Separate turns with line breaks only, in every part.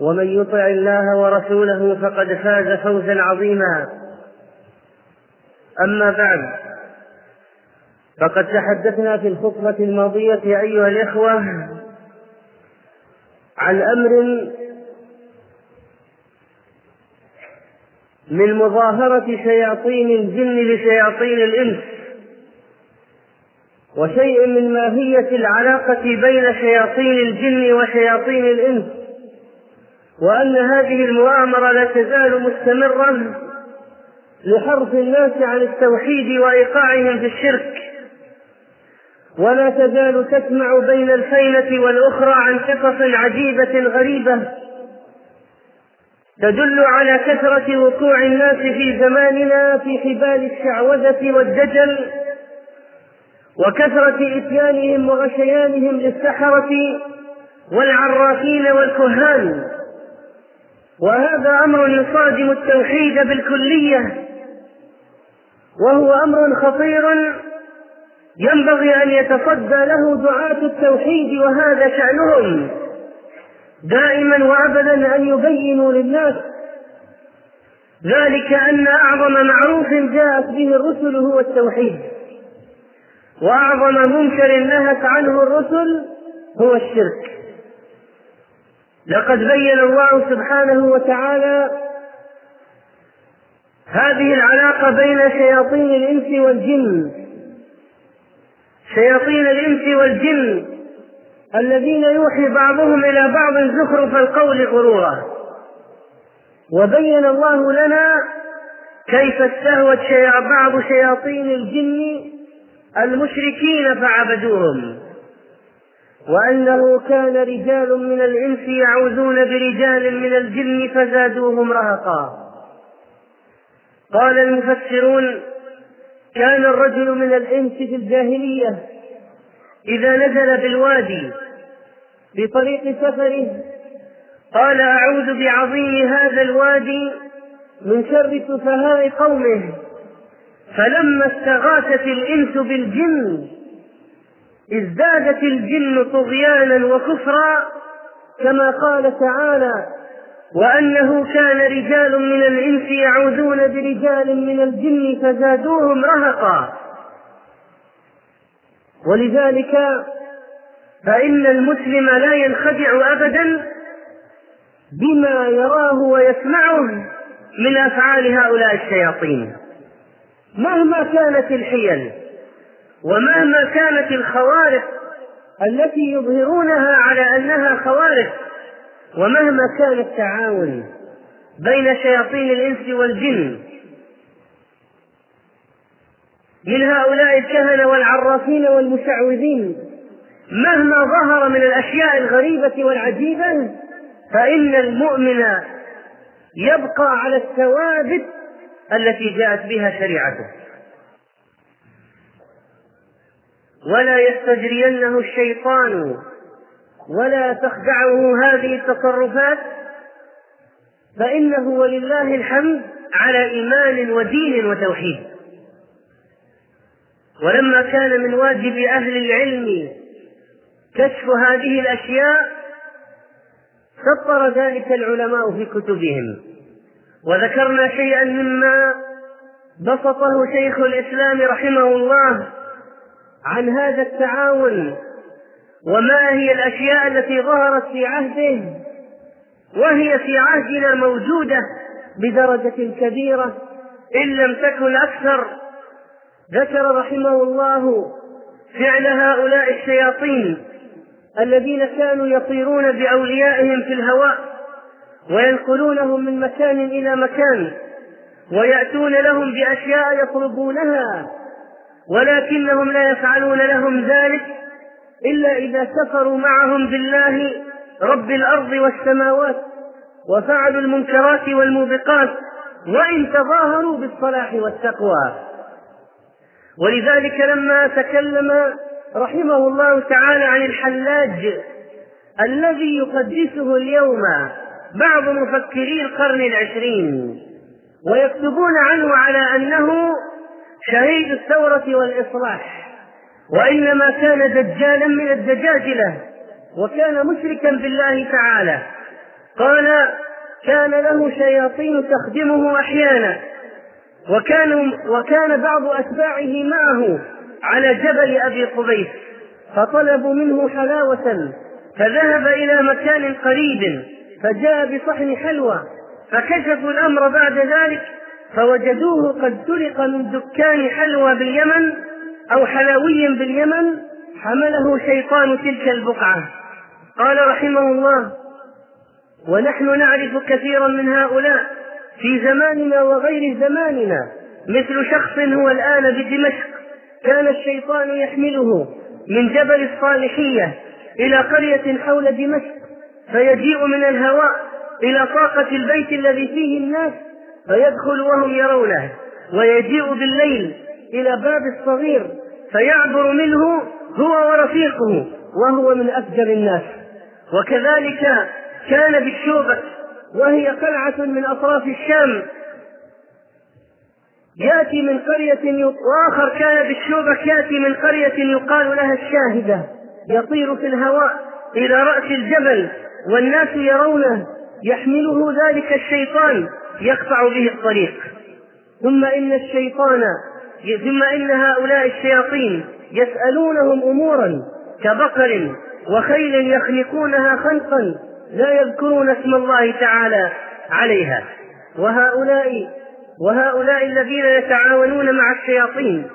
ومن يطع الله ورسوله فقد فاز فوزا عظيما. أما بعد فقد تحدثنا في الخطبة الماضية أيها الإخوة عن أمر من مظاهرة شياطين الجن لشياطين الإنس وشيء من ماهية العلاقة بين شياطين الجن وشياطين الإنس. وأن هذه المؤامرة لا تزال مستمرة لحرف الناس عن التوحيد وإيقاعهم في الشرك. ولا تزال تسمع بين الفينة والأخرى عن قصص عجيبة غريبة تدل على كثرة وقوع الناس في زماننا في حبال الشعوذة والدجل وكثرة إتيانهم وغشيانهم للسحرة والعرافين والكهان. وهذا أمر يصادم التوحيد بالكلية وهو أمر خطير ينبغي أن يتصدى له دعاة التوحيد وهذا شأنهم دائما وابدا أن يبينوا للناس ذلك أن أعظم معروف جاءت به الرسل هو التوحيد وأعظم منكر نهت عنه الرسل هو الشرك. لقد بين الله سبحانه وتعالى هذه العلاقة بين شياطين الإنس والجن. شياطين الإنس والجن الذين يوحي بعضهم إلى بعض زخرف القول غرورا. وبين الله لنا كيف استهوت بعض شياطين الجن المشركين فعبدوهم. وأنه كان رجال من الإنس يعوذون برجال من الجن فزادوهم رهقا. قال المفسرون كان الرجل من الإنس في الجاهلية إذا نزل بالوادي في طريق سفره قال أعوذ بعظيم هذا الوادي من شر سفهاء قومه. فلما استغاثت الإنس بالجن ازدادت الجن طغيانا وكفرا كما قال تعالى وأنه كان رجال من الإنس يعوذون برجال من الجن فزادوهم رهقا. ولذلك فإن المسلم لا ينخدع أبدا بما يراه ويسمعه من أفعال هؤلاء الشياطين مهما كانت الحيل. ومهما كانت الخوارق التي يظهرونها على أنها خوارق ومهما كان التعاون بين شياطين الإنس والجن من هؤلاء الكهنة والعرافين والمشعوذين مهما ظهر من الأشياء الغريبة والعجيبة فإن المؤمن يبقى على الثوابت التي جاءت بها شريعته. ولا يستجرينه الشيطان ولا تخدعه هذه التصرفات فإنه ولله الحمد على إيمان ودين وتوحيد. ولما كان من واجب أهل العلم كشف هذه الأشياء سطر ذلك العلماء في كتبهم. وذكرنا شيئا مما بسطه شيخ الإسلام رحمه الله عن هذا التعاون وما هي الأشياء التي ظهرت في عهده وهي في عهدنا موجوده بدرجة كبيرة إن لم تكن أكثر. ذكر رحمه الله فعل هؤلاء الشياطين الذين كانوا يطيرون بأوليائهم في الهواء وينقلونهم من مكان إلى مكان ويأتون لهم بأشياء يطلبونها. ولكنهم لا يفعلون لهم ذلك إلا إذا كفروا معهم بالله رب الأرض والسماوات وفعلوا المنكرات والموبقات وإن تظاهروا بالصلاح والتقوى. ولذلك لما تكلم رحمه الله تعالى عن الحلاج الذي يقدسه اليوم بعض مفكري القرن العشرين ويكتبون عنه على أنه شهيد الثورة والإصلاح وإنما كان دجالا من الدجاجلة وكان مشركا بالله تعالى. قال كان له شياطين تخدمه أحيانا وكان وكان بعض أتباعه معه على جبل أبي قبيس فطلبوا منه حلاوة فذهب إلى مكان قريب فجاء بصحن حلوى فكشفوا الأمر بعد ذلك فوجدوه قد سرق من دكان حلوى باليمن أو حلوي باليمن حمله شيطان تلك البقعة. قال رحمه الله ونحن نعرف كثيرا من هؤلاء في زماننا وغير زماننا مثل شخص هو الآن بدمشق كان الشيطان يحمله من جبل الصالحية إلى قرية حول دمشق فيجيء من الهواء إلى طاقة البيت الذي فيه الناس فيدخل وهم يرونه ويجيء بالليل إلى باب الصغير فيعبر منه هو ورفيقه وهو من أفجر الناس. وكذلك كان بالشوبة وهي قلعة من أطراف الشام. يأتي من قرية وآخر كان بالشوبة يأتي من قرية يقال لها الشاهدة. يطير في الهواء إلى رأس الجبل والناس يرونه يحمله ذلك الشيطان. يقطع به الطريق. ثم إن الشيطان ثم إن هؤلاء الشياطين يسألونهم أمورا كبقر وخيل يخنقونها خنقا لا يذكرون اسم الله تعالى عليها. وهؤلاء وهؤلاء الذين يتعاونون مع الشياطين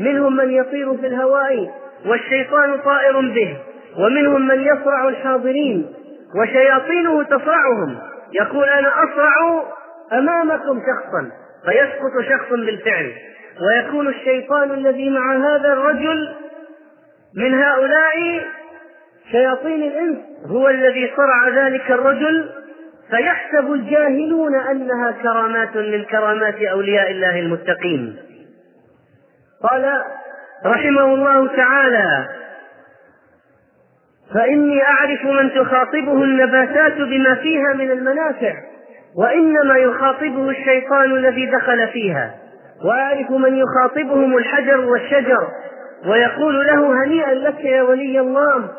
منهم من يطير في الهواء والشيطان طائر به ومنهم من يصرع الحاضرين وشياطينه تصرعهم. يقول أنا أصرع أمامكم شخصا فيسقط شخص بالفعل. ويكون الشيطان الذي مع هذا الرجل من هؤلاء شياطين الإنس هو الذي صرع ذلك الرجل. فيحسب الجاهلون أنها كرامات من كرامات أولياء الله المتقين. قال رحمه الله تعالى فإني أعرف من تخاطبه النباتات بما فيها من المنافع. وإنما يخاطبه الشيطان الذي دخل فيها. وأعرف من يخاطبهم الحجر والشجر ويقول له هنيئا لك يا ولي الله.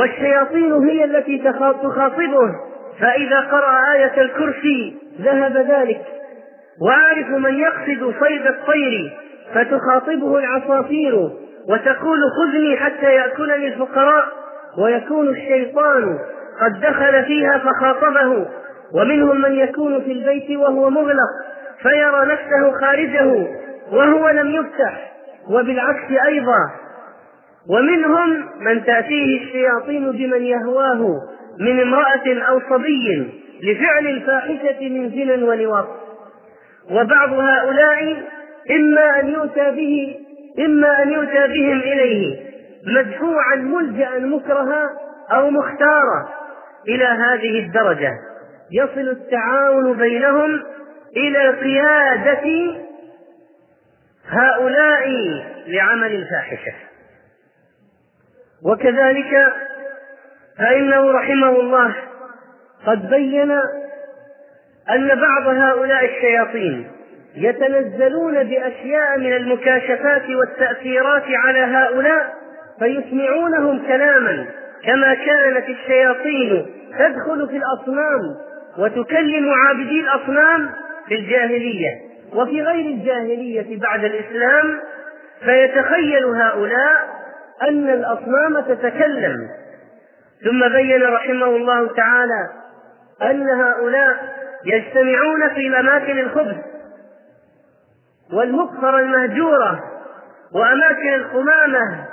والشياطين هي التي تخاطبه. فإذا قرأ آية الكرسي ذهب ذلك. وأعرف من يقصد صيد الطير فتخاطبه العصافير وتقول خذني حتى يأكلني الفقراء ويكون الشيطان قد دخل فيها فخاطبه ومنهم من يكون في البيت وهو مغلق فيرى نفسه خارجه وهو لم يفتح وبالعكس أيضا. ومنهم من تأتيه الشياطين بمن يهواه من امرأة أو صبي لفعل الفاحشة من زنا ولواط وبعض هؤلاء إما أن يؤتى به إما أن يؤتى بهم إليه مدفوعا ملجأ مكرها أو مختارا إلى هذه الدرجة. يصل التعاون بينهم إلى قيادة هؤلاء لعمل الفاحشة. وكذلك فإنه رحمه الله قد بين أن بعض هؤلاء الشياطين يتنزلون بأشياء من المكاشفات والتأثيرات على هؤلاء فيسمعونهم كلاما. كما كانت الشياطين تدخل في الأصنام وتكلم عابدي الأصنام في الجاهلية. وفي غير الجاهلية بعد الإسلام فيتخيل هؤلاء أن الأصنام تتكلم. ثم بين رحمه الله تعالى أن هؤلاء يجتمعون في أماكن الخبز والمقصر المهجورة وأماكن القمامة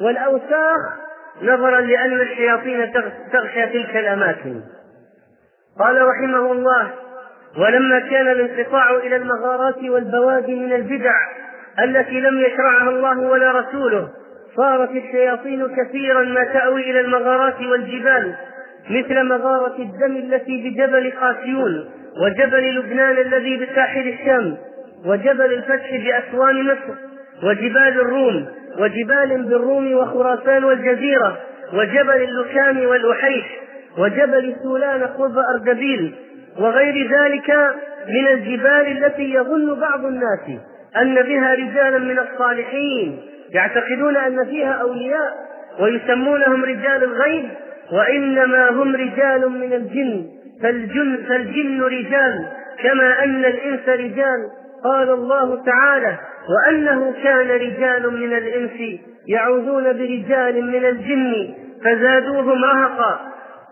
والأوساخ نظرا لأن الشياطين تغشى تلك الأماكن. قال رحمه الله ولما كان الانقطاع إلى المغارات والبوادي من البدع التي لم يشرعها الله ولا رسوله صارت الشياطين كثيرا ما تأوي إلى المغارات والجبال مثل مغارة الدم التي بجبل قاسيون وجبل لبنان الذي بساحل الشام وجبل الفتح بأسوان مصر وجبال الروم وجبال بالروم وخراسان والجزيرة وجبل اللكام والأحيش وجبل سولان قرب أردبيل وغير ذلك من الجبال التي يظن بعض الناس أن بها رجالا من الصالحين. يعتقدون أن فيها أولياء ويسمونهم رجال الغيب وإنما هم رجال من الجن. فالجن, فالجن رجال كما أن الإنس رجال. قال الله تعالى وأنه كان رجال من الإنس يعوذون برجال من الجن فزادوهم رهقا.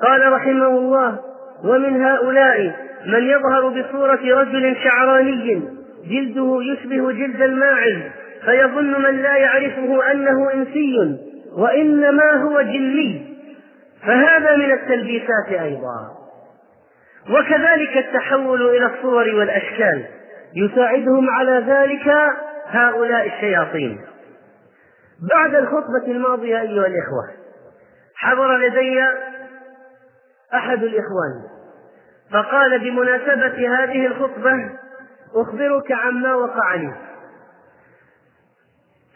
قال رحمه الله ومن هؤلاء من يظهر بصورة رجل شعراني جلده يشبه جلد الماعز فيظن من لا يعرفه أنه إنسي وإنما هو جني. فهذا من التلبيسات أيضا. وكذلك التحول إلى الصور والأشكال يساعدهم على ذلك هؤلاء الشياطين. بعد الخطبة الماضية أيها الإخوة حضر لدي أحد الإخوان فقال بمناسبة هذه الخطبة أخبرك عما وقع لي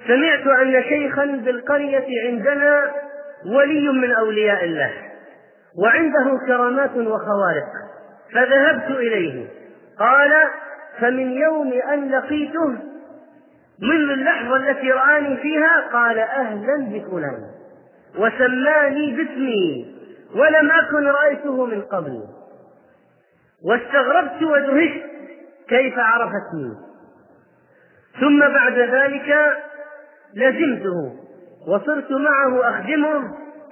سمعت أن شيخا بالقرية عندنا ولي من أولياء الله وعنده كرامات وخوارق فذهبت إليه. قال فمن يوم أن لقيته منذ اللحظة التي رآني فيها قال أهلا بفلان وسماني باسمي ولم أكن رأيته من قبل. واستغربت ودهشت كيف عرفتني. ثم بعد ذلك لزمته وصرت معه أخدمه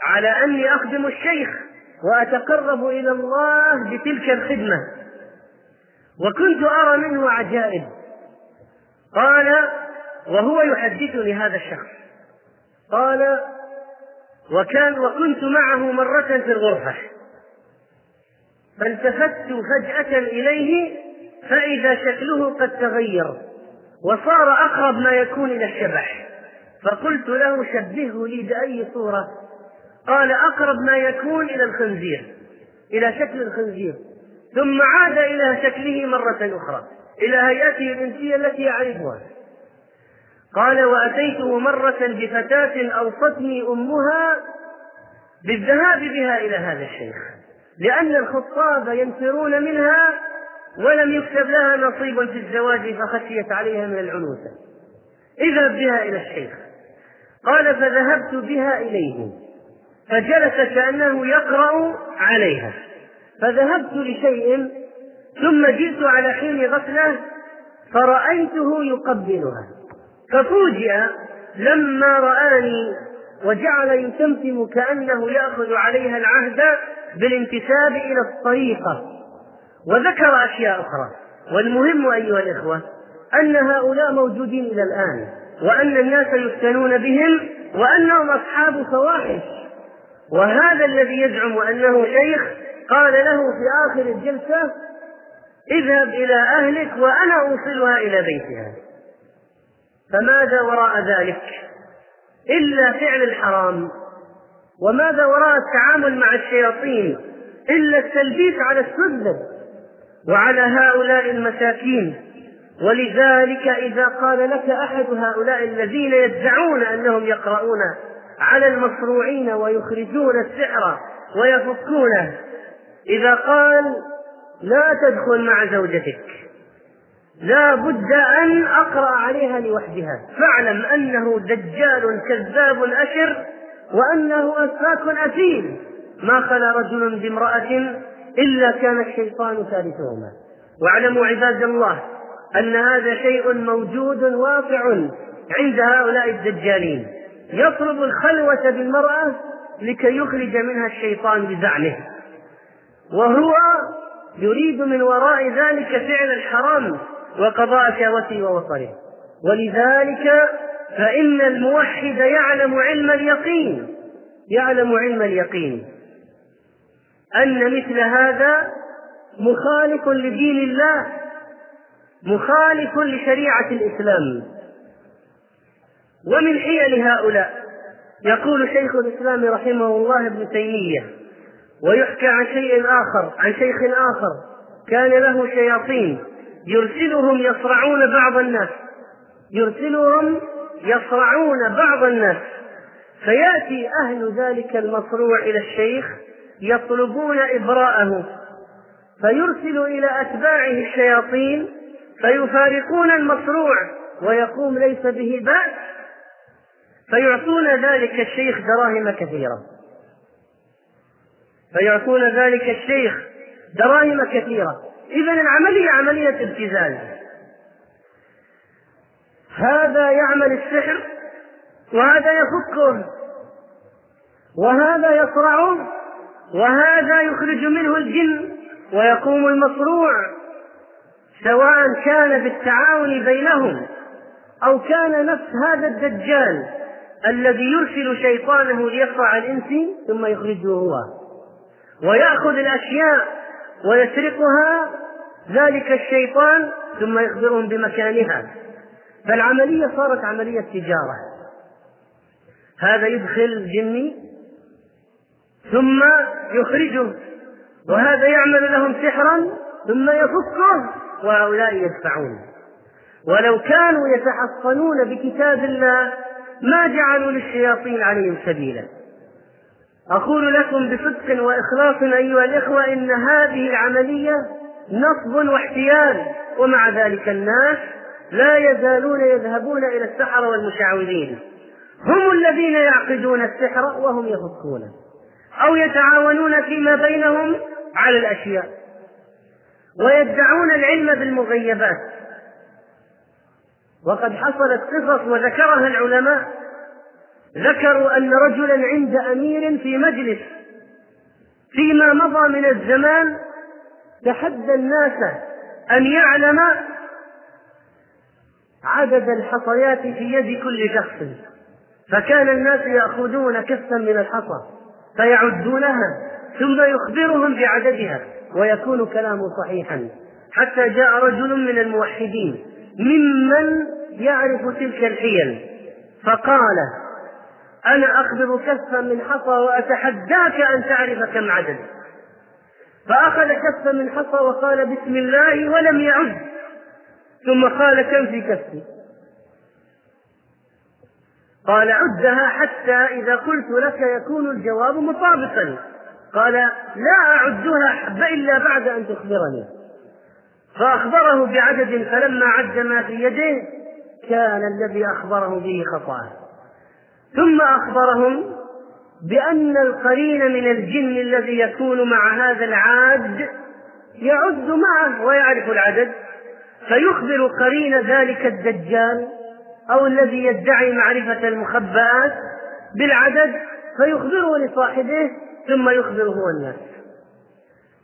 على أني أخدم الشيخ وأتقرب إلى الله بتلك الخدمة. وكنت أرى منه عجائب. قال وهو يحدثني هذا الشخص. قال وكان وكنت معه مرة في الغرفة. فالتفت فجأة إليه فإذا شكله قد تغير وصار أقرب ما يكون إلى الشبح. فقلت له شبهه لي بأي صورة؟ قال أقرب ما يكون إلى الخنزير إلى شكل الخنزير. ثم عاد إلى شكله مرة أخرى إلى هيئته الإنسية التي يعرفها. قال وأتيته مرة بفتاة أوصتني أمها بالذهاب بها إلى هذا الشيخ لأن الخطاب ينفرون منها ولم يكتب لها نصيب في الزواج فخشيت عليها من العنوسة إذهب بها إلى الشيخ. قال فذهبت بها إليه. فجلس كأنه يقرأ عليها. فذهبت لشيء ثم جئت على حين غفلة فرأيته يقبلها. ففوجئ لما رآني وجعل يتمتم كأنه يأخذ عليها العهد بالانتساب إلى الطريقة. وذكر أشياء أخرى. والمهم أيها الإخوة أن هؤلاء موجودين إلى الآن وأن الناس يفتنون بهم وأنهم أصحاب فواحش. وهذا الذي يزعم أنه شيخ قال له في آخر الجلسة اذهب إلى أهلك وأنا أوصلها إلى بيتها. فماذا وراء ذلك؟ إلا فعل الحرام. وماذا وراء التعامل مع الشياطين؟ إلا التلبيس على السذج وعلى هؤلاء المساكين. ولذلك إذا قال لك أحد هؤلاء الذين يدعون أنهم يقرؤون على المصروعين ويخرجون السحر ويفكونه إذا قال لا تدخل مع زوجتك. لا بد أن أقرأ عليها لوحدها. فاعلم أنه دجال كذاب أشر وأنه أسفاك أثيم. ما خلا رجل بامرأة إلا كان الشيطان ثالثهما. واعلموا عباد الله أن هذا شيء موجود واقع عند هؤلاء الدجالين. يطلب الخلوة بالمرأة لكي يخرج منها الشيطان بزعمه. وهو يريد من وراء ذلك فعل الحرام وقضاء شهوته ووصله ولذلك فإن الموحد يعلم علم اليقين. يعلم علم اليقين. أن مثل هذا مخالف لدين الله. مخالف لشريعة الإسلام. ومن حيل هؤلاء يقول شيخ الإسلام رحمه الله ابن تيمية ويحكى عن شيء آخر عن شيخ آخر كان له شياطين. يرسلهم يصرعون بعض الناس. يرسلهم يصرعون بعض الناس. فيأتي أهل ذلك المصروع إلى الشيخ يطلبون إبراءه. فيرسل إلى أتباعه الشياطين فيفارقون المصروع ويقوم ليس به بأس. فيعطون ذلك الشيخ دراهم كثيرة. فيعطون ذلك الشيخ دراهم كثيرة. إذا العملية عملية ابتذال هذا يعمل السحر وهذا يفكه وهذا يصرعه وهذا يخرج منه الجن ويقوم المصروع سواء كان بالتعاون بينهم أو كان نفس هذا الدجال الذي يرسل شيطانه ليقطع الإنس ثم يخرجه هو. ويأخذ الأشياء ويسرقها ذلك الشيطان ثم يخبرهم بمكانها. فالعملية صارت عملية تجارة. هذا يدخل جني ثم يخرجه وهذا يعمل لهم سحرا ثم يفكه وهؤلاء يدفعون. ولو كانوا يتحصنون بكتاب الله ما جعلوا للشياطين عليهم سبيلا. أقول لكم بصدق وإخلاص أيها الإخوة إن هذه العملية نصب واحتيال ومع ذلك الناس لا يزالون يذهبون إلى السحرة والمشعوذين. هم الذين يعقدون السحر وهم يفكونه أو يتعاونون فيما بينهم على الأشياء ويدعون العلم بالمغيبات. وقد حصلت قصص وذكرها العلماء ذكروا أن رجلا عند أمير في مجلس فيما مضى من الزمان تحدى الناس أن يعلم عدد الحصيات في يد كل شخص. فكان الناس يأخذون كفا من الحصى فيعدونها ثم يخبرهم بعددها ويكون كلامه صحيحا. حتى جاء رجل من الموحدين ممن يعرف تلك الحيل فقال أنا أقبض كفا من حصى وأتحداك أن تعرف كم عدد. فأخذ كفا من حصى وقال بسم الله ولم يعد. ثم قال كم في كفي؟ قال عدها حتى إذا قلت لك يكون الجواب مطابقا. قال لا أعدها إلا بعد أن تخبرني. فأخبره بعدد فلما عد ما في يده كان الذي أخبره به خطأ ثم أخبرهم بأن القرين من الجن الذي يكون مع هذا العاد يعد معه ويعرف العدد فيخبر قرين ذلك الدجال أو الذي يدعي معرفة المخبآت بالعدد فيخبره لصاحبه ثم يخبر هو الناس.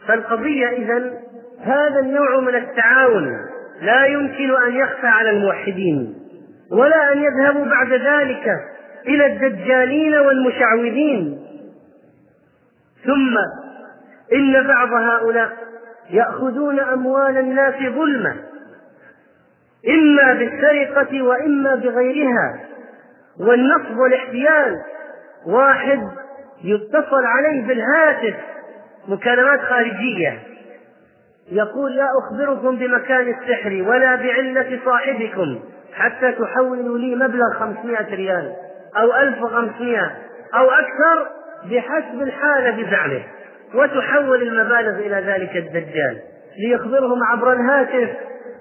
فالقضية إذا هذا النوع من التعاون لا يمكن أن يخفى على الموحدين ولا أن يذهبوا بعد ذلك إلى الدجالين والمشعوذين. ثم إن بعض هؤلاء يأخذون أموال الناس ظلما إما بالسرقة وإما بغيرها. والنصب والاحتيال واحد يتصل عليه بالهاتف مكالمات خارجية. يقول لا أخبركم بمكان السحر ولا بعلة صاحبكم حتى تحولوا لي مبلغ خمسمائة ريال. أو ألف وخمسمائة أو أكثر بحسب الحالة بزعمه وتحول المبالغ إلى ذلك الدجال ليخبرهم عبر الهاتف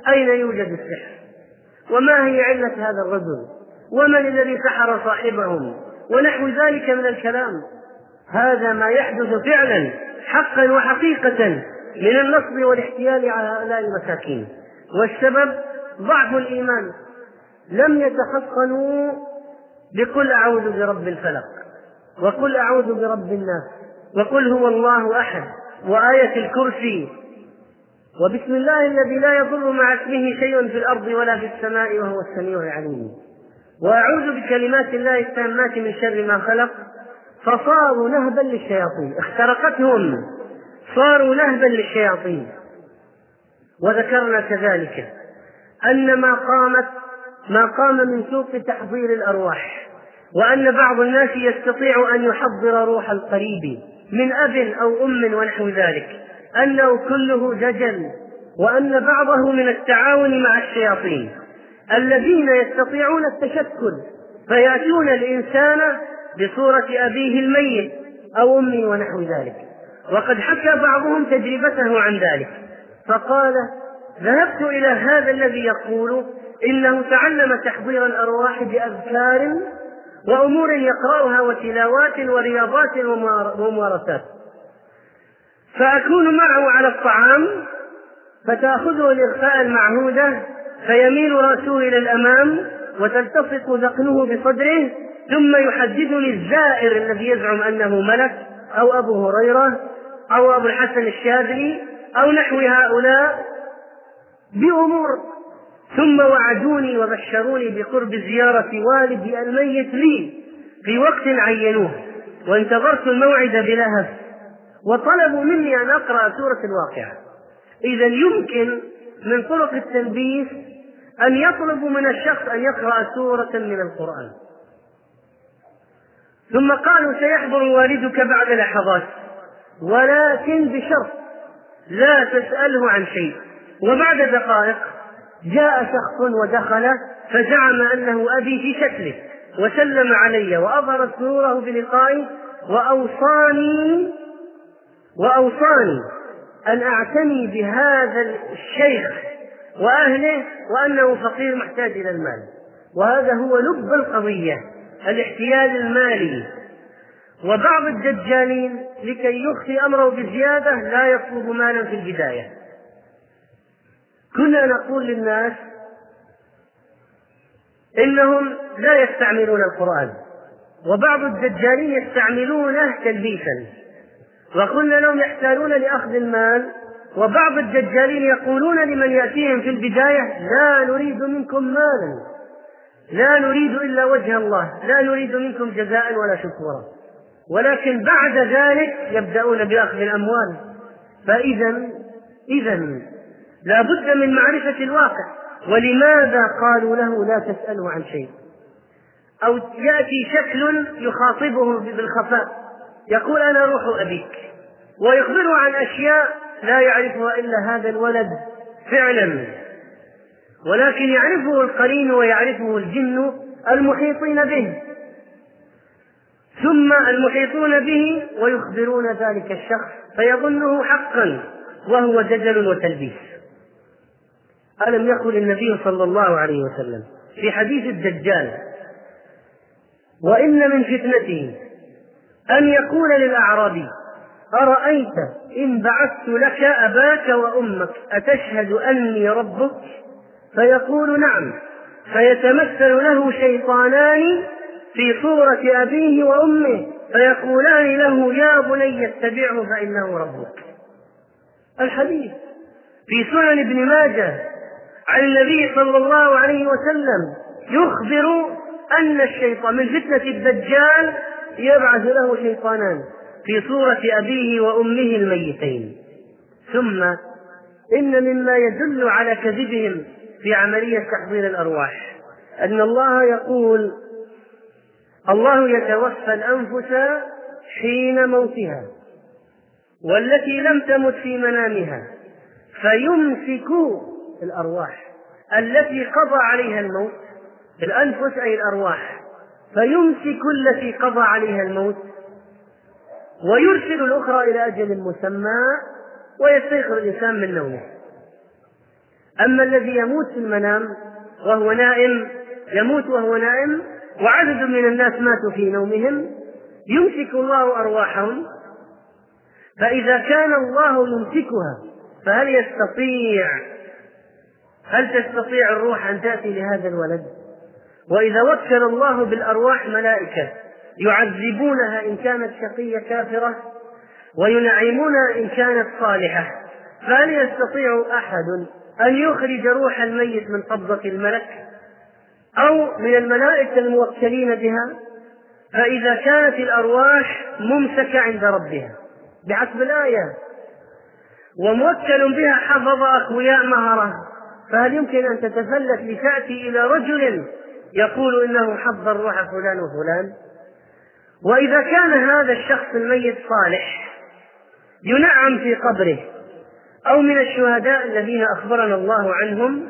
أين يوجد السحر وما هي علة هذا الرجل ومن الذي سحر صاحبهم ونحو ذلك من الكلام. هذا ما يحدث فعلا حقا وحقيقة من النصب والاحتيال على هؤلاء المساكين. والسبب ضعف الإيمان. لم يتحصنوا بقل أعوذ برب الفلق وقل أعوذ برب الناس وقل هو الله أحد وآية الكرسي وبسم الله الذي لا يضر مع اسمه شيء في الأرض ولا في السماء وهو السميع العليم. وأعوذ بكلمات الله التامات من شر ما خلق فصاروا نهبا للشياطين اخترقتهم صاروا نهبا للشياطين. وذكرنا كذلك أن ما قامت ما قام من سوق تحضير الأرواح وأن بعض الناس يستطيع أن يحضر روح القريب من أب أو أم ونحو ذلك أنه كله دجل وأن بعضه من التعاون مع الشياطين الذين يستطيعون التشكل فيأتون الإنسان بصورة أبيه الميت أو أمه ونحو ذلك. وقد حكى بعضهم تجربته عن ذلك فقال ذهبت إلى هذا الذي يقول إنه تعلم تحضير الأرواح بأذكار وأمور يقرأها وتلاوات ورياضات وممارسات. فأكون معه على الطعام فتأخذه الإغفاء المعهودة فيميل رأسه إلى الأمام وتلتصق ذقنه بصدره ثم يحدثني الزائر الذي يزعم أنه ملك أو أبو هريرة أو أبو الحسن الشاذلي أو نحو هؤلاء بأمور ثم وعدوني وبشروني بقرب زيارة والدي الميت لي. في وقت عينوه وانتظرت الموعد بلهف وطلبوا مني أن أقرأ سورة الواقعة. إذا يمكن من طرق التلبيس أن يطلبوا من الشخص أن يقرأ سورة من القرآن. ثم قالوا سيحضر والدك بعد لحظات. ولكن بشرط لا تسأله عن شيء. وبعد دقائق جاء شخص ودخل فزعم أنه أبي في شكله وسلم علي وأظهر سروره بلقائي وأوصاني وأوصاني أن أعتني بهذا الشيخ وأهله وأنه فقير محتاج إلى المال. وهذا هو لب القضية الاحتيال المالي. وبعض الدجالين لكي يخفي أمره بزيادة لا يطلب مالا في البداية. كنا نقول للناس إنهم لا يستعملون القرآن وبعض الدجالين يستعملونه تلبيسا وقلنا لهم يحتاجون لأخذ المال وبعض الدجالين يقولون لمن يأتيهم في البداية لا نريد منكم مالا لا نريد إلا وجه الله لا نريد منكم جزاء ولا شكورا ولكن بعد ذلك يبدأون بأخذ الأموال فإذا إذا لا بد من معرفة الواقع. ولماذا قالوا له لا تسأله عن شيء؟ أو يأتي شكل يخاطبه بالخفاء. يقول أنا روح أبيك. ويخبره عن أشياء لا يعرفها إلا هذا الولد فعلا. ولكن يعرفه القرين ويعرفه الجن المحيطين به. ثم المحيطون به ويخبرون ذلك الشخص فيظنه حقا وهو دجل وتلبيس. ألم يقل النبي صلى الله عليه وسلم في حديث الدجال وإن من فتنته أن يقول للأعرابي أرأيت إن بعثت لك أباك وأمك أتشهد أني ربك؟ فيقول نعم فيتمثل له شيطانان في صورة أبيه وأمه فيقولان له يا بني اتبعه فإنه ربك. الحديث في سنن ابن ماجه عن النبي صلى الله عليه وسلم يخبر أن الشيطان من فتنة الدجال يبعث له شيطانان في صورة أبيه وأمه الميتين. ثم إن مما يدل على كذبهم في عملية تحضير الأرواح. أن الله يقول الله يتوفى الأنفس حين موتها والتي لم تمت في منامها فيمسك الأرواح التي قضى عليها الموت الأنفس أي الأرواح فيمسك التي قضى عليها الموت ويرسل الأخرى إلى أجل مسمى ويستيقظ الإنسان من نومه. أما الذي يموت في المنام وهو نائم يموت وهو نائم وعدد من الناس ماتوا في نومهم يمسك الله أرواحهم فإذا كان الله يمسكها فهل يستطيع هل تستطيع الروح أن تأتي لهذا الولد؟ وإذا وكل الله بالأرواح ملائكة يعذبونها إن كانت شقية كافرة وينعمون إن كانت صالحة فهل يستطيع أحد أن يخرج روح الميت من قبضة الملك أو من الملائكة الموكلين بها؟ فإذا كانت الأرواح ممسكة عند ربها بحسب الآية وموكل بها حفظ أقوياء مهرة فهل يمكن أن تتفلت لتأتي إلى رجل يقول إنه حفظ الروح فلان وفلان؟ وإذا كان هذا الشخص الميت صالح ينعم في قبره أو من الشهداء الذين أخبرنا الله عنهم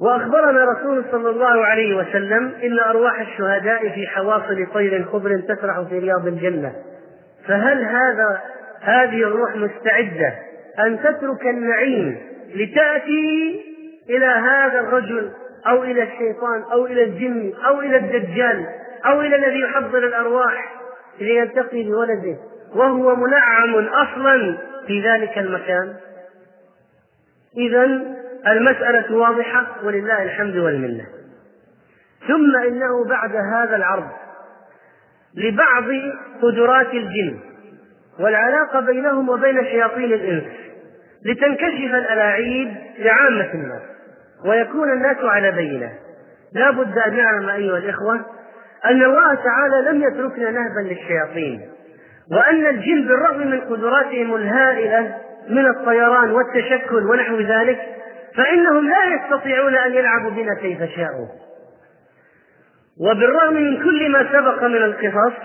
وأخبرنا رسول صلى الله عليه وسلم إن أرواح الشهداء في حواصل طير خضر تسرح في رياض الجنة. فهل هذا هذه الروح مستعدة أن تترك النعيم لتأتي إلى هذا الرجل أو إلى الشيطان أو إلى الجن أو إلى الدجال أو إلى الذي يحضر الأرواح ليلتقي بولده وهو منعم أصلا في ذلك المكان. إذا المسألة واضحة ولله الحمد والمنة. ثم إنه بعد هذا العرض لبعض قدرات الجن والعلاقة بينهم وبين شياطين الإنس. لتنكشف الألاعيب لعامة الناس ويكون الناس على بينة. لا بد أن نعلم أيها الإخوة أن الله تعالى لم يتركنا نهبا للشياطين وأن الجن بالرغم من قدراتهم الهائلة من الطيران والتشكل ونحو ذلك فإنهم لا يستطيعون أن يلعبوا بنا كيف شاءوا. وبالرغم من كل ما سبق من القصص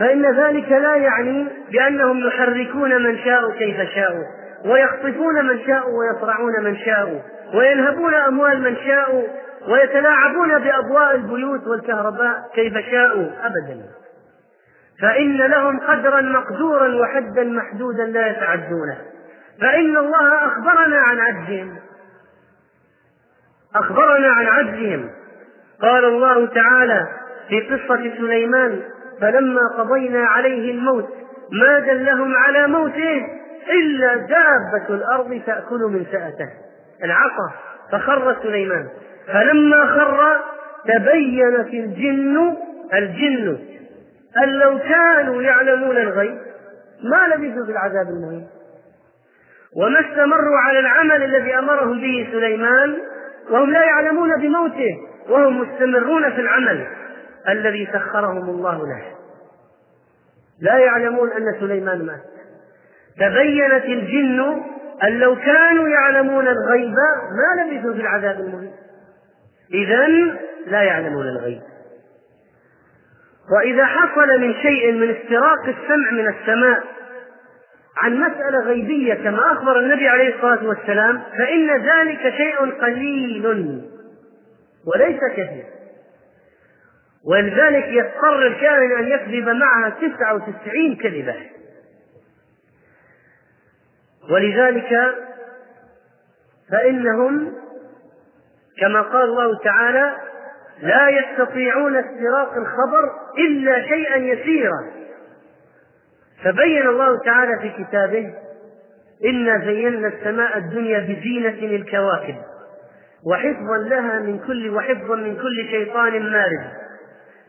فإن ذلك لا يعني بأنهم يحركون من شاءوا كيف شاءوا. ويخطفون من شاءوا ويصرعون من شاءوا وينهبون أموال من شاءوا ويتلاعبون بأضواء البيوت والكهرباء كيف شاءوا أبدا. فإن لهم قدرا مقدورا وحدا محدودا لا يتعدونه. فإن الله أخبرنا عن عجزهم. أخبرنا عن عجزهم. قال الله تعالى في قصة سليمان فلما قضينا عليه الموت ما دلهم على موته؟ إلا دابة الأرض تأكل من سأته العصا فخر سليمان. فلما خر تبينت الجن الجن أن لو كانوا يعلمون الغيب ما لبثوا في العذاب المهين. وما استمروا على العمل الذي أمرهم به سليمان وهم لا يعلمون بموته وهم مستمرون في العمل الذي سخرهم الله له. لا يعلمون أن سليمان مات. تبينت الجن أن لو كانوا يعلمون الغيب ما لبثوا في العذاب المهين. إذا لا يعلمون الغيب. وإذا حصل من شيء من استراق السمع من السماء عن مسألة غيبية كما أخبر النبي عليه الصلاة والسلام فإن ذلك شيء قليل وليس كثير. ولذلك يضطر الكاهن أن يكذب معها تسعة وتسعين كذبة. ولذلك فإنهم كما قال الله تعالى لا يستطيعون استراق الخبر إلا شيئا يسيرا. فبين الله تعالى في كتابه إنا زينا السماء الدنيا بزينة الكواكب وحفظا لها من كل وحفظا من كل شيطان مارد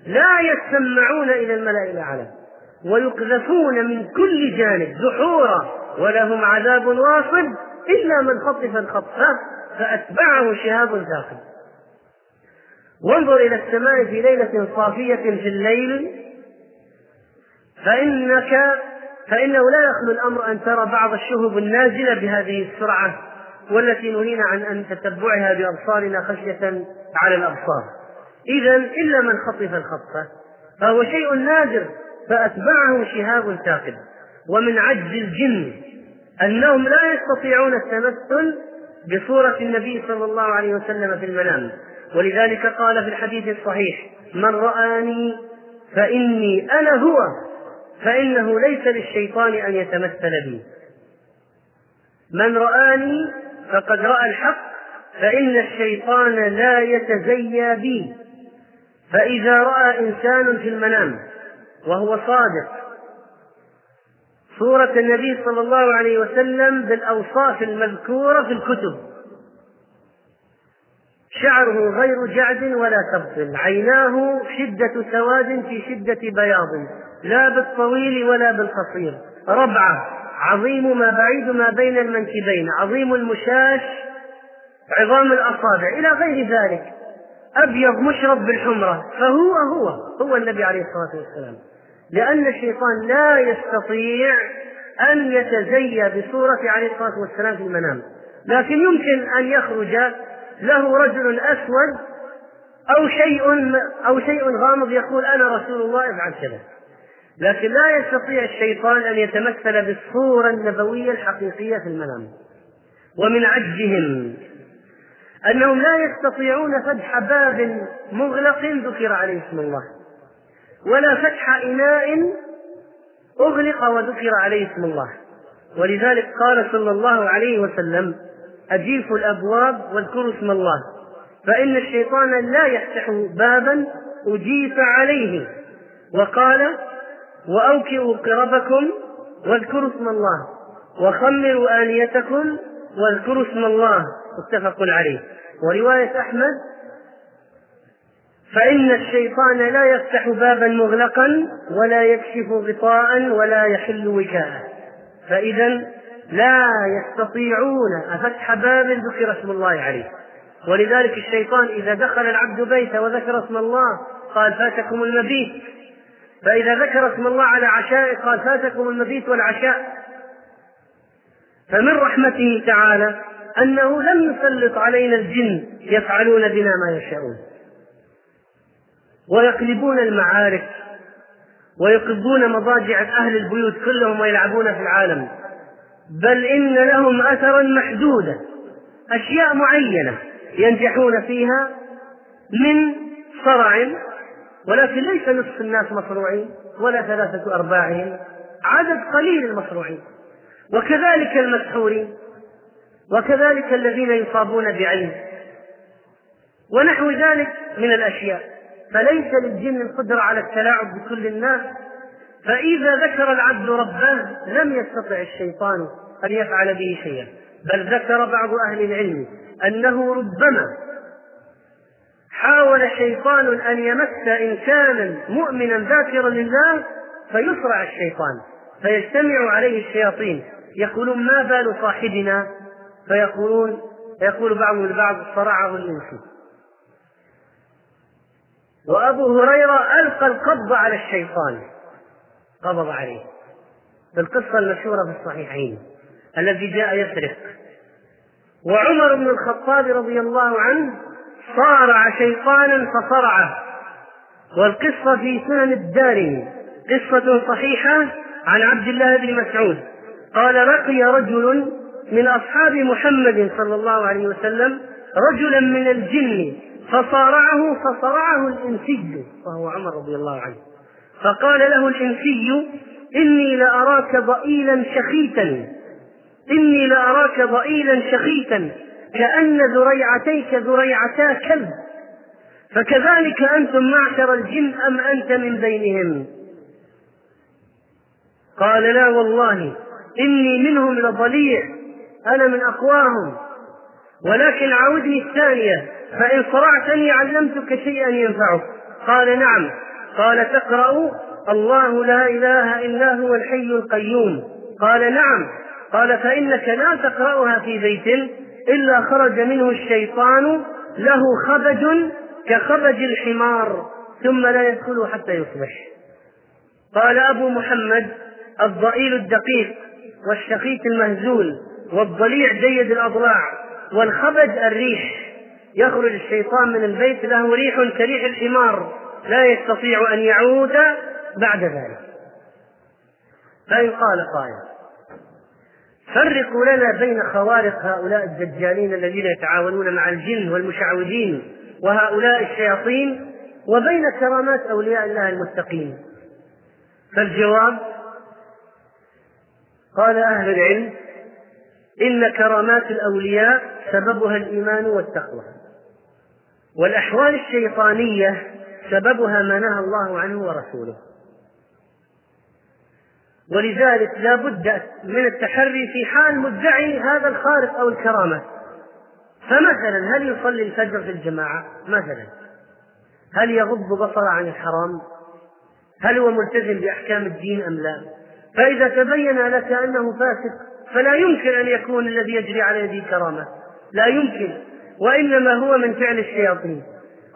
لا يسمعون إلى الملأ الأعلى. ويقذفون من كل جانب دحورا ولهم عذاب واصب إلا من خطف الخطفة فأتبعه شهاب ثاقب وانظر إلى السماء في ليلة صافية في الليل. فإنك فإنه لا يخلو الأمر أن ترى بعض الشهب النازلة بهذه السرعة والتي نهينا عن أن تتبعها بأبصارنا خشية على الأبصار. إذا إلا من خطف الخطفة فهو شيء نادر. فأتبعه شهاب ثاقب. ومن عجز الجن أنهم لا يستطيعون التمثل بصورة النبي صلى الله عليه وسلم في المنام. ولذلك قال في الحديث الصحيح من رآني فإني أنا هو فإنه ليس للشيطان أن يتمثل بي. من رآني فقد رأى الحق فإن الشيطان لا يتزيى بي. فإذا رأى إنسان في المنام وهو صادق. صورة النبي صلى الله عليه وسلم بالأوصاف المذكورة في الكتب. شعره غير جعد ولا تبطل. عيناه شدة سواد في شدة بياض. لا بالطويل ولا بالقصير. ربعة. عظيم ما بعيد ما بين المنكبين. عظيم المشاش. عظام الأصابع. إلى غير ذلك. أبيض مشرب بالحمرة. فهو هو. هو النبي عليه الصلاة والسلام. لأن الشيطان لا يستطيع أن يتزيى بصورة عليه الصلاة والسلام في المنام. لكن يمكن أن يخرج له رجل أسود أو شيء أو شيء غامض يقول أنا رسول الله افعل كذا. لكن لا يستطيع الشيطان أن يتمثل بالصورة النبوية الحقيقية في المنام. ومن عجزهم أنهم لا يستطيعون فتح باب مغلق ذكر عليه اسم الله. ولا فتح إناء أغلق وذكر عليه اسم الله. ولذلك قال صلى الله عليه وسلم أجيفوا الأبواب واذكروا اسم الله. فإن الشيطان لا يفتح بابا أجيف عليه. وقال وأوكئوا قربكم واذكروا اسم الله. وخمروا آنيتكم واذكروا اسم الله. متفق عليه. ورواية أحمد فإن الشيطان لا يفتح بابا مغلقا ولا يكشف غطاء ولا يحل وكاء فإذا لا يستطيعون فتح باب ذكر اسم الله عليه. ولذلك الشيطان إذا دخل العبد بيته وذكر اسم الله قال فاتكم المبيت. فإذا ذكر اسم الله على عشاء قال فاتكم المبيت والعشاء. فمن رحمته تعالى أنه لم يسلط علينا الجن يفعلون بنا ما يشاءون. ويقلبون المعارك ويقضون مضاجع أهل البيوت كلهم ويلعبون في العالم. بل إن لهم أثرا محدودا أشياء معينة ينجحون فيها من صرع ولكن ليس نصف الناس مصروعين ولا ثلاثة أرباعهم عدد قليل المصروعين. وكذلك المسحورين وكذلك الذين يصابون بعين ونحو ذلك من الأشياء. فليس للجن القدرة على التلاعب بكل الناس فإذا ذكر العبد ربه لم يستطع الشيطان أن يفعل به شيئا. بل ذكر بعض أهل العلم أنه ربما حاول شيطان أن يمس إنسانا مؤمنا ذاكرا لله فيصرع الشيطان فيجتمع عليه الشياطين. يقولون ما بال صاحبنا؟ فيقولون فيقول بعضهم البعض صرعه الإنس. وأبو هريرة ألقى القبض على الشيطان. قبض عليه. القصة المشهورة في الصحيحين الذي جاء يسرق. وعمر بن الخطاب رضي الله عنه صارع شيطانا فصرعه. والقصة في سنن الدارمي قصة صحيحة عن عبد الله بن مسعود. قال لقي رجل من أصحاب محمد صلى الله عليه وسلم رجلا من الجن فصارعه فصرعه الإنسي وهو عمر رضي الله عنه. فقال له الإنسي إني لأراك ضئيلا شخيتا. إني لأراك ضئيلا شخيتا كأن ذريعتيك ذريعتا كلب. فكذلك أنتم معشر الجن أم أنت من بينهم؟ قال لا والله إني منهم لضليع أنا من أقواهم. ولكن عودني الثانية فإن صرعتني علمتك شيئا ينفعك. قال نعم. قال تقرأ الله لا إله إلا هو الحي القيوم. قال نعم. قال فإنك لا تقرأها في بيت إلا خرج منه الشيطان له خبج كخبج الحمار ثم لا يدخله حتى يصبح. قال أبو محمد الضئيل الدقيق والشقيق المهزول والضليع جيد الأضلاع والخبج الريح. يخرج الشيطان من البيت له ريح كريح الحمار. لا يستطيع أن يعود بعد ذلك. فإن قال قائل فرقوا لنا بين خوارق هؤلاء الدجالين الذين يتعاونون مع الجن والمشعوذين وهؤلاء الشياطين وبين كرامات أولياء الله المتقين. فالجواب قال أهل العلم إن كرامات الأولياء سببها الإيمان والتقوى. والأحوال الشيطانية سببها ما نهى الله عنه ورسوله. ولذلك لا بد من التحري في حال مدعي هذا الخارق أو الكرامة. فمثلا هل يصلي الفجر في الجماعة؟ مثلا. هل يغض بصره عن الحرام؟ هل هو ملتزم بأحكام الدين أم لا؟ فإذا تبين لك أنه فاسق فلا يمكن أن يكون الذي يجري على يده كرامة. لا يمكن. وإنما هو من فعل الشياطين.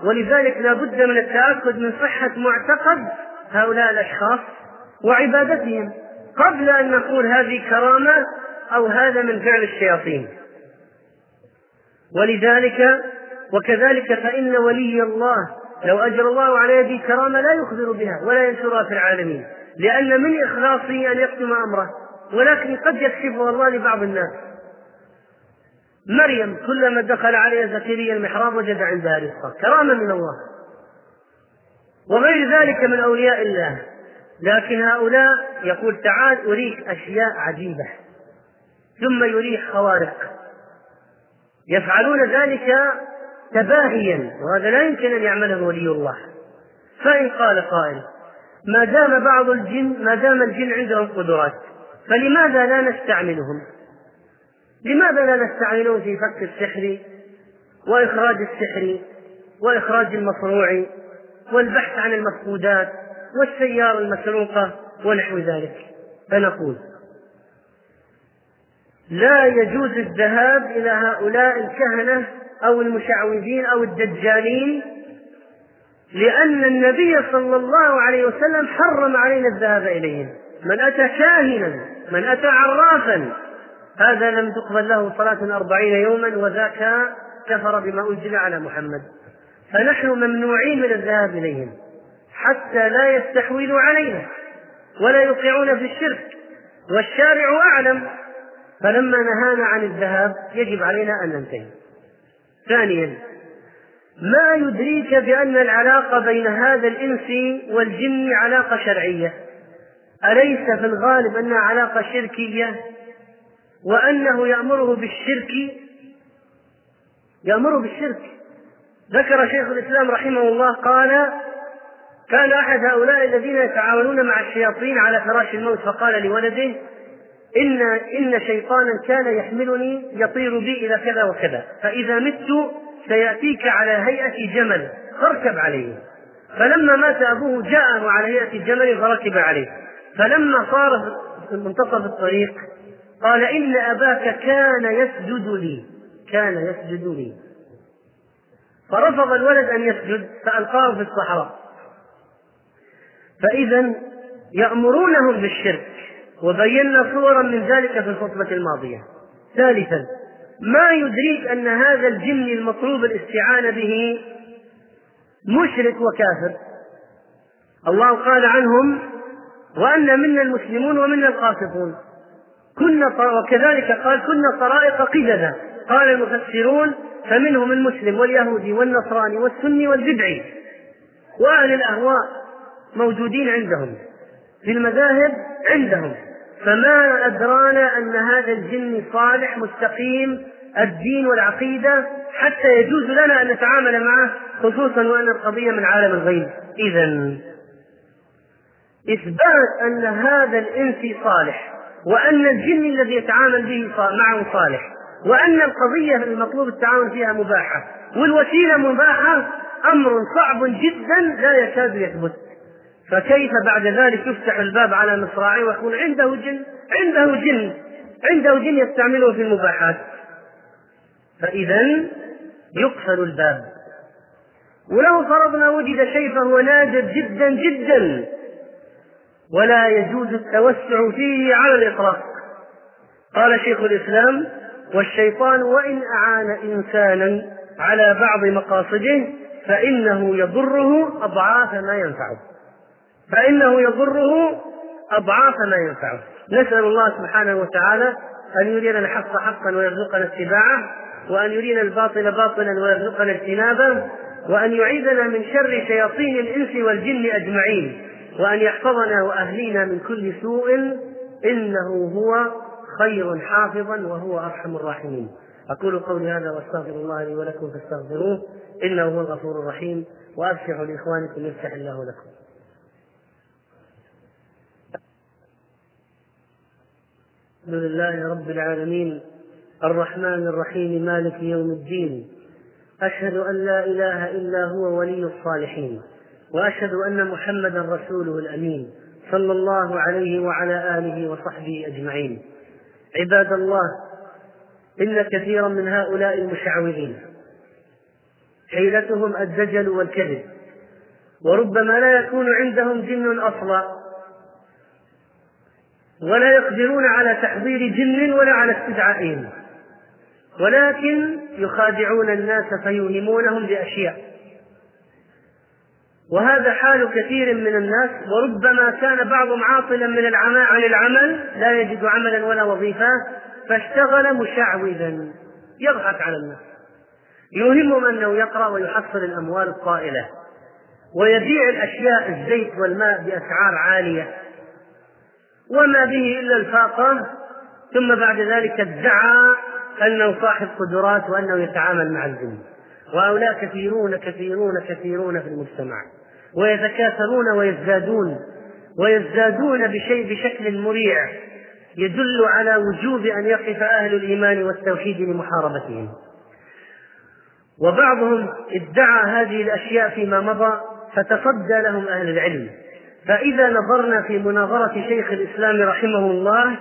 ولذلك لا بد من التأكد من صحة معتقد هؤلاء الأشخاص وعبادتهم قبل أن نقول هذه كرامة أو هذا من فعل الشياطين. ولذلك وكذلك فإن ولي الله لو أجر الله على يده كرامة لا يخبر بها ولا ينشرها في العالمين لأن من إخلاصه أن يكتم أمره ولكن قد يكشفها الله لبعض الناس. مريم كلما دخل عليها زكريا المحراب وجد عندها رزقا كرامة من الله. وغير ذلك من أولياء الله. لكن هؤلاء يقول تعال أريك أشياء عجيبة. ثم يريك خوارق. يفعلون ذلك تباهيا وهذا لا يمكن أن يعمله ولي الله. فإن قال قائل ما دام بعض الجن ما دام الجن عندهم قدرات فلماذا لا نستعملهم؟ لماذا لا نستعملهم في فك السحر وإخراج السحر وإخراج المصروع والبحث عن المفقودات والسيارة المسروقة ونحو ذلك؟ فنقول لا يجوز الذهاب إلى هؤلاء الكهنة أو المشعوذين أو الدجالين لأن النبي صلى الله عليه وسلم حرم علينا الذهاب إليهم. من أتى كاهنا من أتى عرافا هذا لم تقبل له صلاة أربعين يوما وذاك كفر بما أنزل على محمد. فنحن ممنوعين من الذهاب إليهم حتى لا يستحوذوا علينا ولا يوقعون في الشرك والشارع أعلم. فلما نهانا عن الذهاب يجب علينا أن ننتهي. ثانيا ما يدريك بأن العلاقة بين هذا الإنس والجن علاقة شرعية؟ أليس في الغالب أنها علاقة شركية وأنه يأمره بالشرك يأمره بالشرك. ذكر شيخ الإسلام رحمه الله قال كان أحد هؤلاء الذين يتعاونون مع الشياطين على فراش الموت فقال لولده إن إن شيطانا كان يحملني يطير بي إلى كذا وكذا. فإذا مت سيأتيك على هيئة جمل فاركب عليه. فلما مات أبوه جاءه على هيئة جمل فركب عليه. فلما صار في منتصف الطريق قال إن أباك كان يسجد لي. كان يسجد لي. فرفض الولد أن يسجد فألقاه في الصحراء. فإذا يأمرونهم بالشرك وبينا صورا من ذلك في الخطبة الماضية. ثالثا ما يدريك أن هذا الجن المطلوب الاستعانة به مشرك وكافر؟ الله قال عنهم وأن منا المسلمون ومنا القاسطون. كنا وكذلك قال كنا طرائق قددا. قال المفسرون فمنهم المسلم واليهودي والنصراني والسني والبدعي. وأهل الأهواء موجودين عندهم. في المذاهب عندهم. فما أدرانا أن هذا الجن صالح مستقيم الدين والعقيدة حتى يجوز لنا أن نتعامل معه خصوصا وأن القضية من عالم الغيب. إذا إثبات أن هذا الإنس صالح. وأن الجن الذي يتعامل به معه صالح وأن القضية المطلوب التعاون فيها مباحة والوسيلة مباحة أمر صعب جدا لا يكاد يثبت. فكيف بعد ذلك يفتح الباب على مصراعيه ويقول عنده جن عنده جن عنده جن يستعمله في المباحات. فإذا يقفل الباب. ولو فرضنا وجد شيء فهو نادر جدا جدا ولا يجوز التوسع فيه على الإطلاق. قال شيخ الإسلام والشيطان وإن أعان إنسانا على بعض مقاصده فإنه يضره أضعاف ما ينفعه. فإنه يضره أضعاف ما ينفعه. نسأل الله سبحانه وتعالى أن يرينا الحق حقا ويرزقنا اتباعه وأن يرينا الباطل باطلا ويرزقنا اجتنابه وأن يعيذنا من شر شياطين الإنس والجن أجمعين. وأن يحفظنا وأهلينا من كل سوء إنه هو خير حافظا وهو أرحم الراحمين. أقول قولي هذا وأستغفر الله لي ولكم فاستغفروه إنه هو الغفور الرحيم وأبشروا لإخوانكم يفتح الله لكم. الحمد لله رب العالمين الرحمن الرحيم مالك يوم الدين أشهد أن لا إله إلا هو ولي الصالحين. وأشهد أن محمدا رسوله الأمين صلى الله عليه وعلى آله وصحبه أجمعين. عباد الله إن كثيرا من هؤلاء المشعوذين حيلتهم الدجل والكذب وربما لا يكون عندهم جن أصلا ولا يقدرون على تحضير جن ولا على استدعائهم ولكن يخادعون الناس فيوهمونهم بأشياء. وهذا حال كثير من الناس وربما كان بعضهم عاطلا من العمل عن العمل لا يجد عملا ولا وظيفة فاشتغل مشعوذا يضحك على الناس. يوهمهم أنه يقرأ ويحصل الأموال الطائلة ويبيع الأشياء الزيت والماء بأسعار عالية. وما به إلا الفاقة. ثم بعد ذلك ادعى أنه صاحب قدرات وأنه يتعامل مع الجن. وهؤلاء كثيرون كثيرون كثيرون في المجتمع. ويتكاثرون ويزدادون ويزدادون بشيء بشكل مريع يدل على وجوب أن يقف أهل الإيمان والتوحيد لمحاربتهم. وبعضهم ادعى هذه الأشياء فيما مضى فتصدى لهم أهل العلم. فإذا نظرنا في مناظرة شيخ الإسلام رحمه الله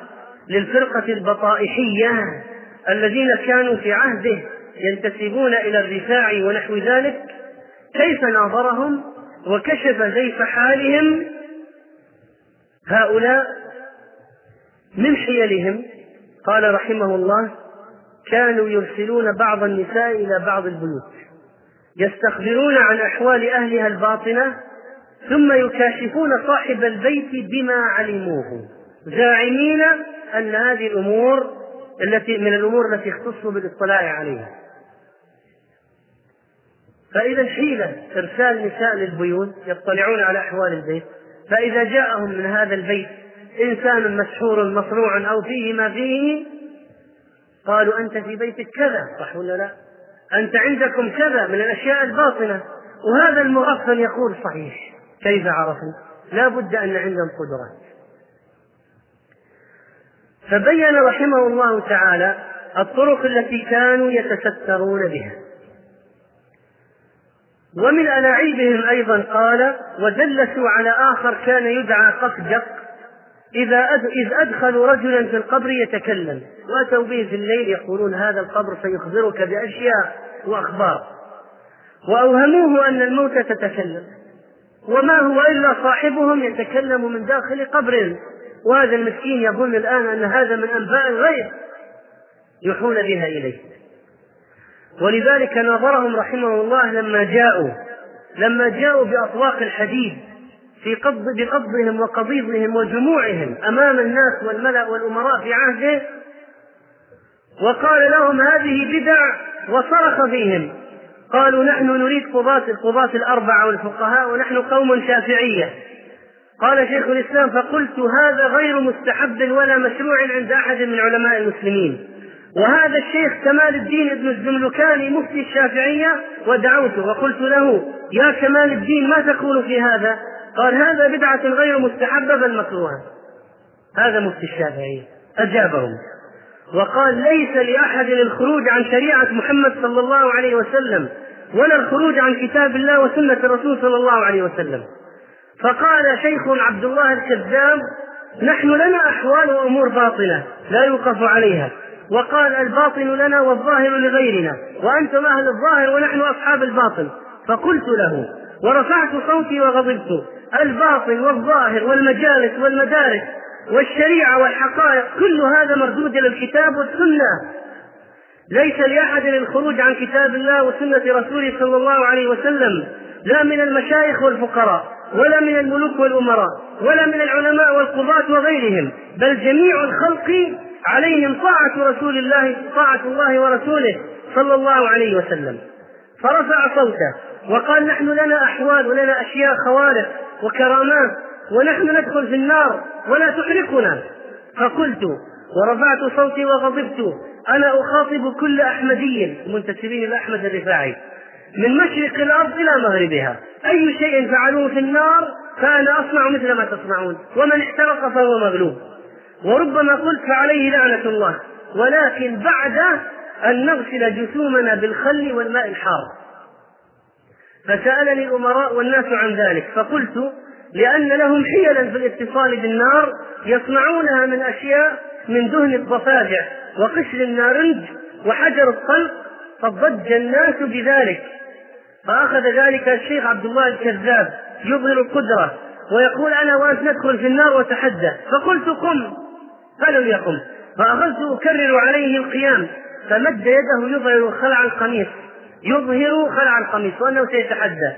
للفرقة البطائحية الذين كانوا في عهده ينتسبون إلى الرفاع ونحو ذلك كيف ناظرهم؟ وكشف زيف حالهم هؤلاء من حيلهم. قال رحمه الله كانوا يرسلون بعض النساء إلى بعض البيوت يستخبرون عن أحوال أهلها الباطنة ثم يكاشفون صاحب البيت بما علموه زاعمين أن هذه الأمور التي من الأمور التي اختصوا بالاطلاع عليها. فإذا حيلة إرسال نساء للبيوت يطلعون على أحوال البيت فإذا جاءهم من هذا البيت إنسان مسحور مصروع أو فيه ما فيه قالوا أنت في بيتك كذا صح ولا لا؟ أنت عندكم كذا من الأشياء الباطنة وهذا المغفل يقول صحيح كيف عرفوا؟ لا بد أن عندهم قدرات فبين رحمه الله تعالى الطرق التي كانوا يتسترون بها ومن ألاعيبهم أيضا قال ودلسوا على آخر كان يدعى قفجق إذا إذ أدخلوا رجلا في القبر يتكلم. وأتوا به في الليل يقولون هذا القبر سيخبرك بأشياء وأخبار. وأوهموه أن الموت تتكلم. وما هو إلا صاحبهم يتكلم من داخل قبر. وهذا المسكين يظن الآن أن هذا من أنباء الغيب. يوحون بها إليه. ولذلك ناظرهم رحمه الله لما جاءوا لما جاءوا بأطواق الحديد في قبض بقبضهم وقبيضهم وجموعهم أمام الناس والملأ والأمراء في عهده وقال لهم هذه بدع وصرخ فيهم قالوا نحن نريد قضاة القضاة الأربعة والفقهاء ونحن قوم شافعية. قال شيخ الإسلام فقلت هذا غير مستحب ولا مشروع عند أحد من علماء المسلمين. وهذا الشيخ كمال الدين ابن الزملكاني مفتي الشافعية ودعوته وقلت له يا كمال الدين ما تقول في هذا؟ قال هذا بدعة غير مستحبة بل مكروهة. هذا مفتي الشافعية أجابهم. وقال ليس لأحد الخروج عن شريعة محمد صلى الله عليه وسلم ولا الخروج عن كتاب الله وسنة الرسول صلى الله عليه وسلم. فقال شيخ عبد الله الكذاب نحن لنا أحوال وأمور باطنة لا يوقف عليها وقال الباطن لنا والظاهر لغيرنا وأنتم أهل الظاهر ونحن أصحاب الباطن فقلت له ورفعت صوتي وغضبت الباطن والظاهر والمجالس والمدارس والشريعة والحقائق كل هذا مردود إلى الكتاب والسنة. ليس لأحد الخروج عن كتاب الله وسنة رسوله صلى الله عليه وسلم لا من المشايخ والفقراء ولا من الملوك والأمراء ولا من العلماء والقضاة وغيرهم بل جميع الخلق عليهم طاعة رسول الله طاعة الله ورسوله صلى الله عليه وسلم. فرفع صوته وقال نحن لنا أحوال ولنا أشياء خوارق وكرامات ونحن ندخل في النار ولا تحرقنا. فقلت ورفعت صوتي وغضبت أنا أخاطب كل أحمدي منتسبين إلى أحمد الرفاعي. من مشرق الأرض إلى مغربها. أي شيء فعلوه في النار فأنا أصنع مثل ما تصنعون ومن احترق فهو مغلوب. وربما قلت فعليه لعنة الله ولكن بعد أن نغسل جسومنا بالخل والماء الحار. فسألني الأمراء والناس عن ذلك فقلت لأن لهم حيلا في الاتصال بالنار يصنعونها من أشياء من دهن الضفادع وقشر النارنج وحجر الطلق فضج الناس بذلك. فأخذ ذلك الشيخ عبد الله الكذاب يظهر القدرة ويقول أنا وأنت ندخل في النار وتحدى. فقلت قم. فلم يقم. فأخذت أكرر عليه القيام فمد يده يظهر خلع القميص يظهر خلع القميص وأنه سيتحدى.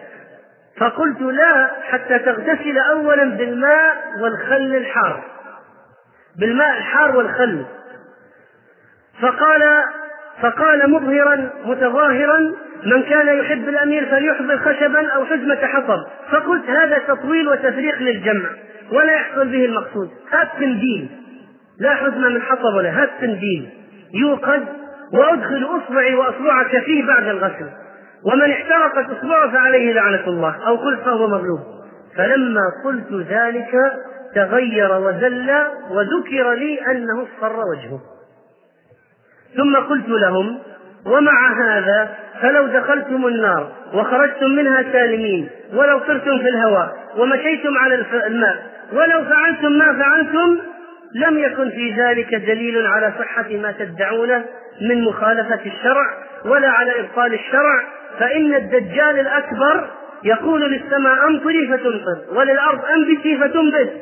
فقلت لا حتى تغتسل أولا بالماء والخل الحار. بالماء الحار والخل. فقال فقال مظهرا متظاهرا من كان يحب الأمير فليحضر خشبا أو حزمة حطب. فقلت هذا تطويل وتفريق للجمع ولا يحصل به المقصود. هات قنديل لا حزمه من حطب ولا هات قنديل يوقد وأدخل أصبعي وأصبعك فيه بعد الغسل. ومن احترقت أصبعه فعليه لعنة الله. أو قلت فهو مغلوب فلما قلت ذلك تغير وذل وذكر لي أنه اصفر وجهه. ثم قلت لهم ومع هذا فلو دخلتم النار وخرجتم منها سالمين ولو طرتم في الهواء ومشيتم على الماء ولو فعلتم ما فعلتم لم يكن في ذلك دليل على صحة ما تدعونه من مخالفة الشرع ولا على إبطال الشرع فإن الدجال الأكبر يقول للسماء أمطري فتمطر وللأرض أنبتي فتنبت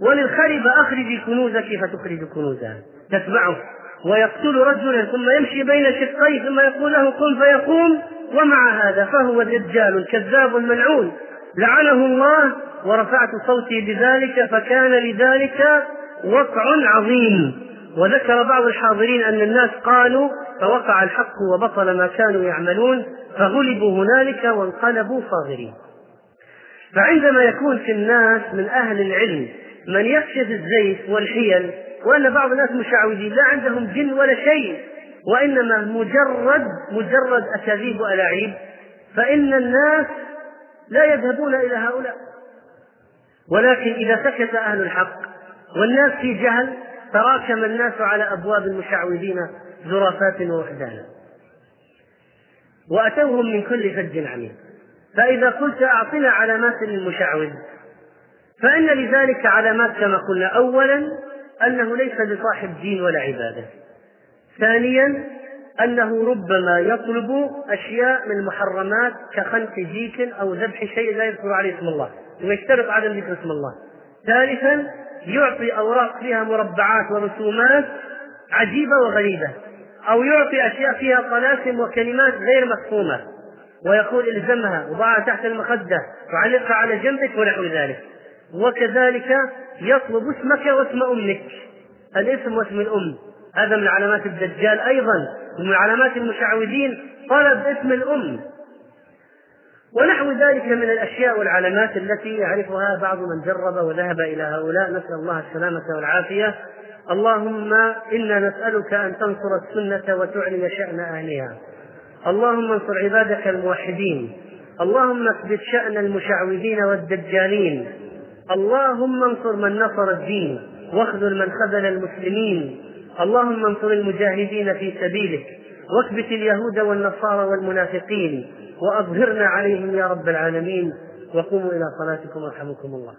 وللخرب أخرجي كنوزك فتخرج كنوزها تتبعه. ويقتل رجلا ثم يمشي بين شقيه ثم يقول له قم فيقوم ومع هذا فهو دجال كذاب ملعون لعنه الله ورفعت صوتي بذلك فكان لذلك وقع عظيم. وذكر بعض الحاضرين أن الناس قالوا فوقع الحق وبطل ما كانوا يعملون فغلبوا هنالك وانقلبوا صاغرين. فعندما يكون في الناس من أهل العلم من يكشف الزيف والحيل وأن بعض الناس مشعوذين لا عندهم جن ولا شيء وإنما مجرد مجرد أكاذيب وألاعيب فإن الناس لا يذهبون إلى هؤلاء. ولكن إذا سكت أهل الحق والناس في جهل تراكم الناس على أبواب المشعوذين زرافات ووحدانا. وأتوهم من كل فج عميق. فإذا قلت أعطنا علامات للمشعوذ فإن لذلك علامات كما قلنا أولا أنه ليس بصاحب دين ولا عبادة. ثانيا أنه ربما يطلب أشياء من المحرمات كخنق ديك أو ذبح شيء لا يذكر عليه اسم الله ويشترط عدم ذكر اسم الله. ثالثا يعطي أوراق فيها مربعات ورسومات عجيبة وغريبة أو يعطي أشياء فيها طلاسم وكلمات غير مفهومة ويقول الزمها وضعها تحت المخدة وعلقها على جنبك ونحو ذلك. وكذلك يطلب اسمك واسم أمك. الاسم واسم الأم. هذا من علامات الدجال أيضا. ومن علامات المشعوذين طلب اسم الأم. ونحو ذلك من الأشياء والعلامات التي يعرفها بعض من جرب وذهب إلى هؤلاء. نسأل الله السلامة والعافية. اللهم إنا نسألك أن تنصر السنة وتعلن شأن أهلها. اللهم انصر عبادك الموحدين. اللهم اثبت شأن المشعوذين والدجالين. اللهم انصر من نصر الدين واخذل من خذل المسلمين. اللهم انصر المجاهدين في سبيلك. واثبت اليهود والنصارى والمنافقين. وأظهرنا عليهم يا رب العالمين. وقوموا إلى صلاتكم رحمكم الله.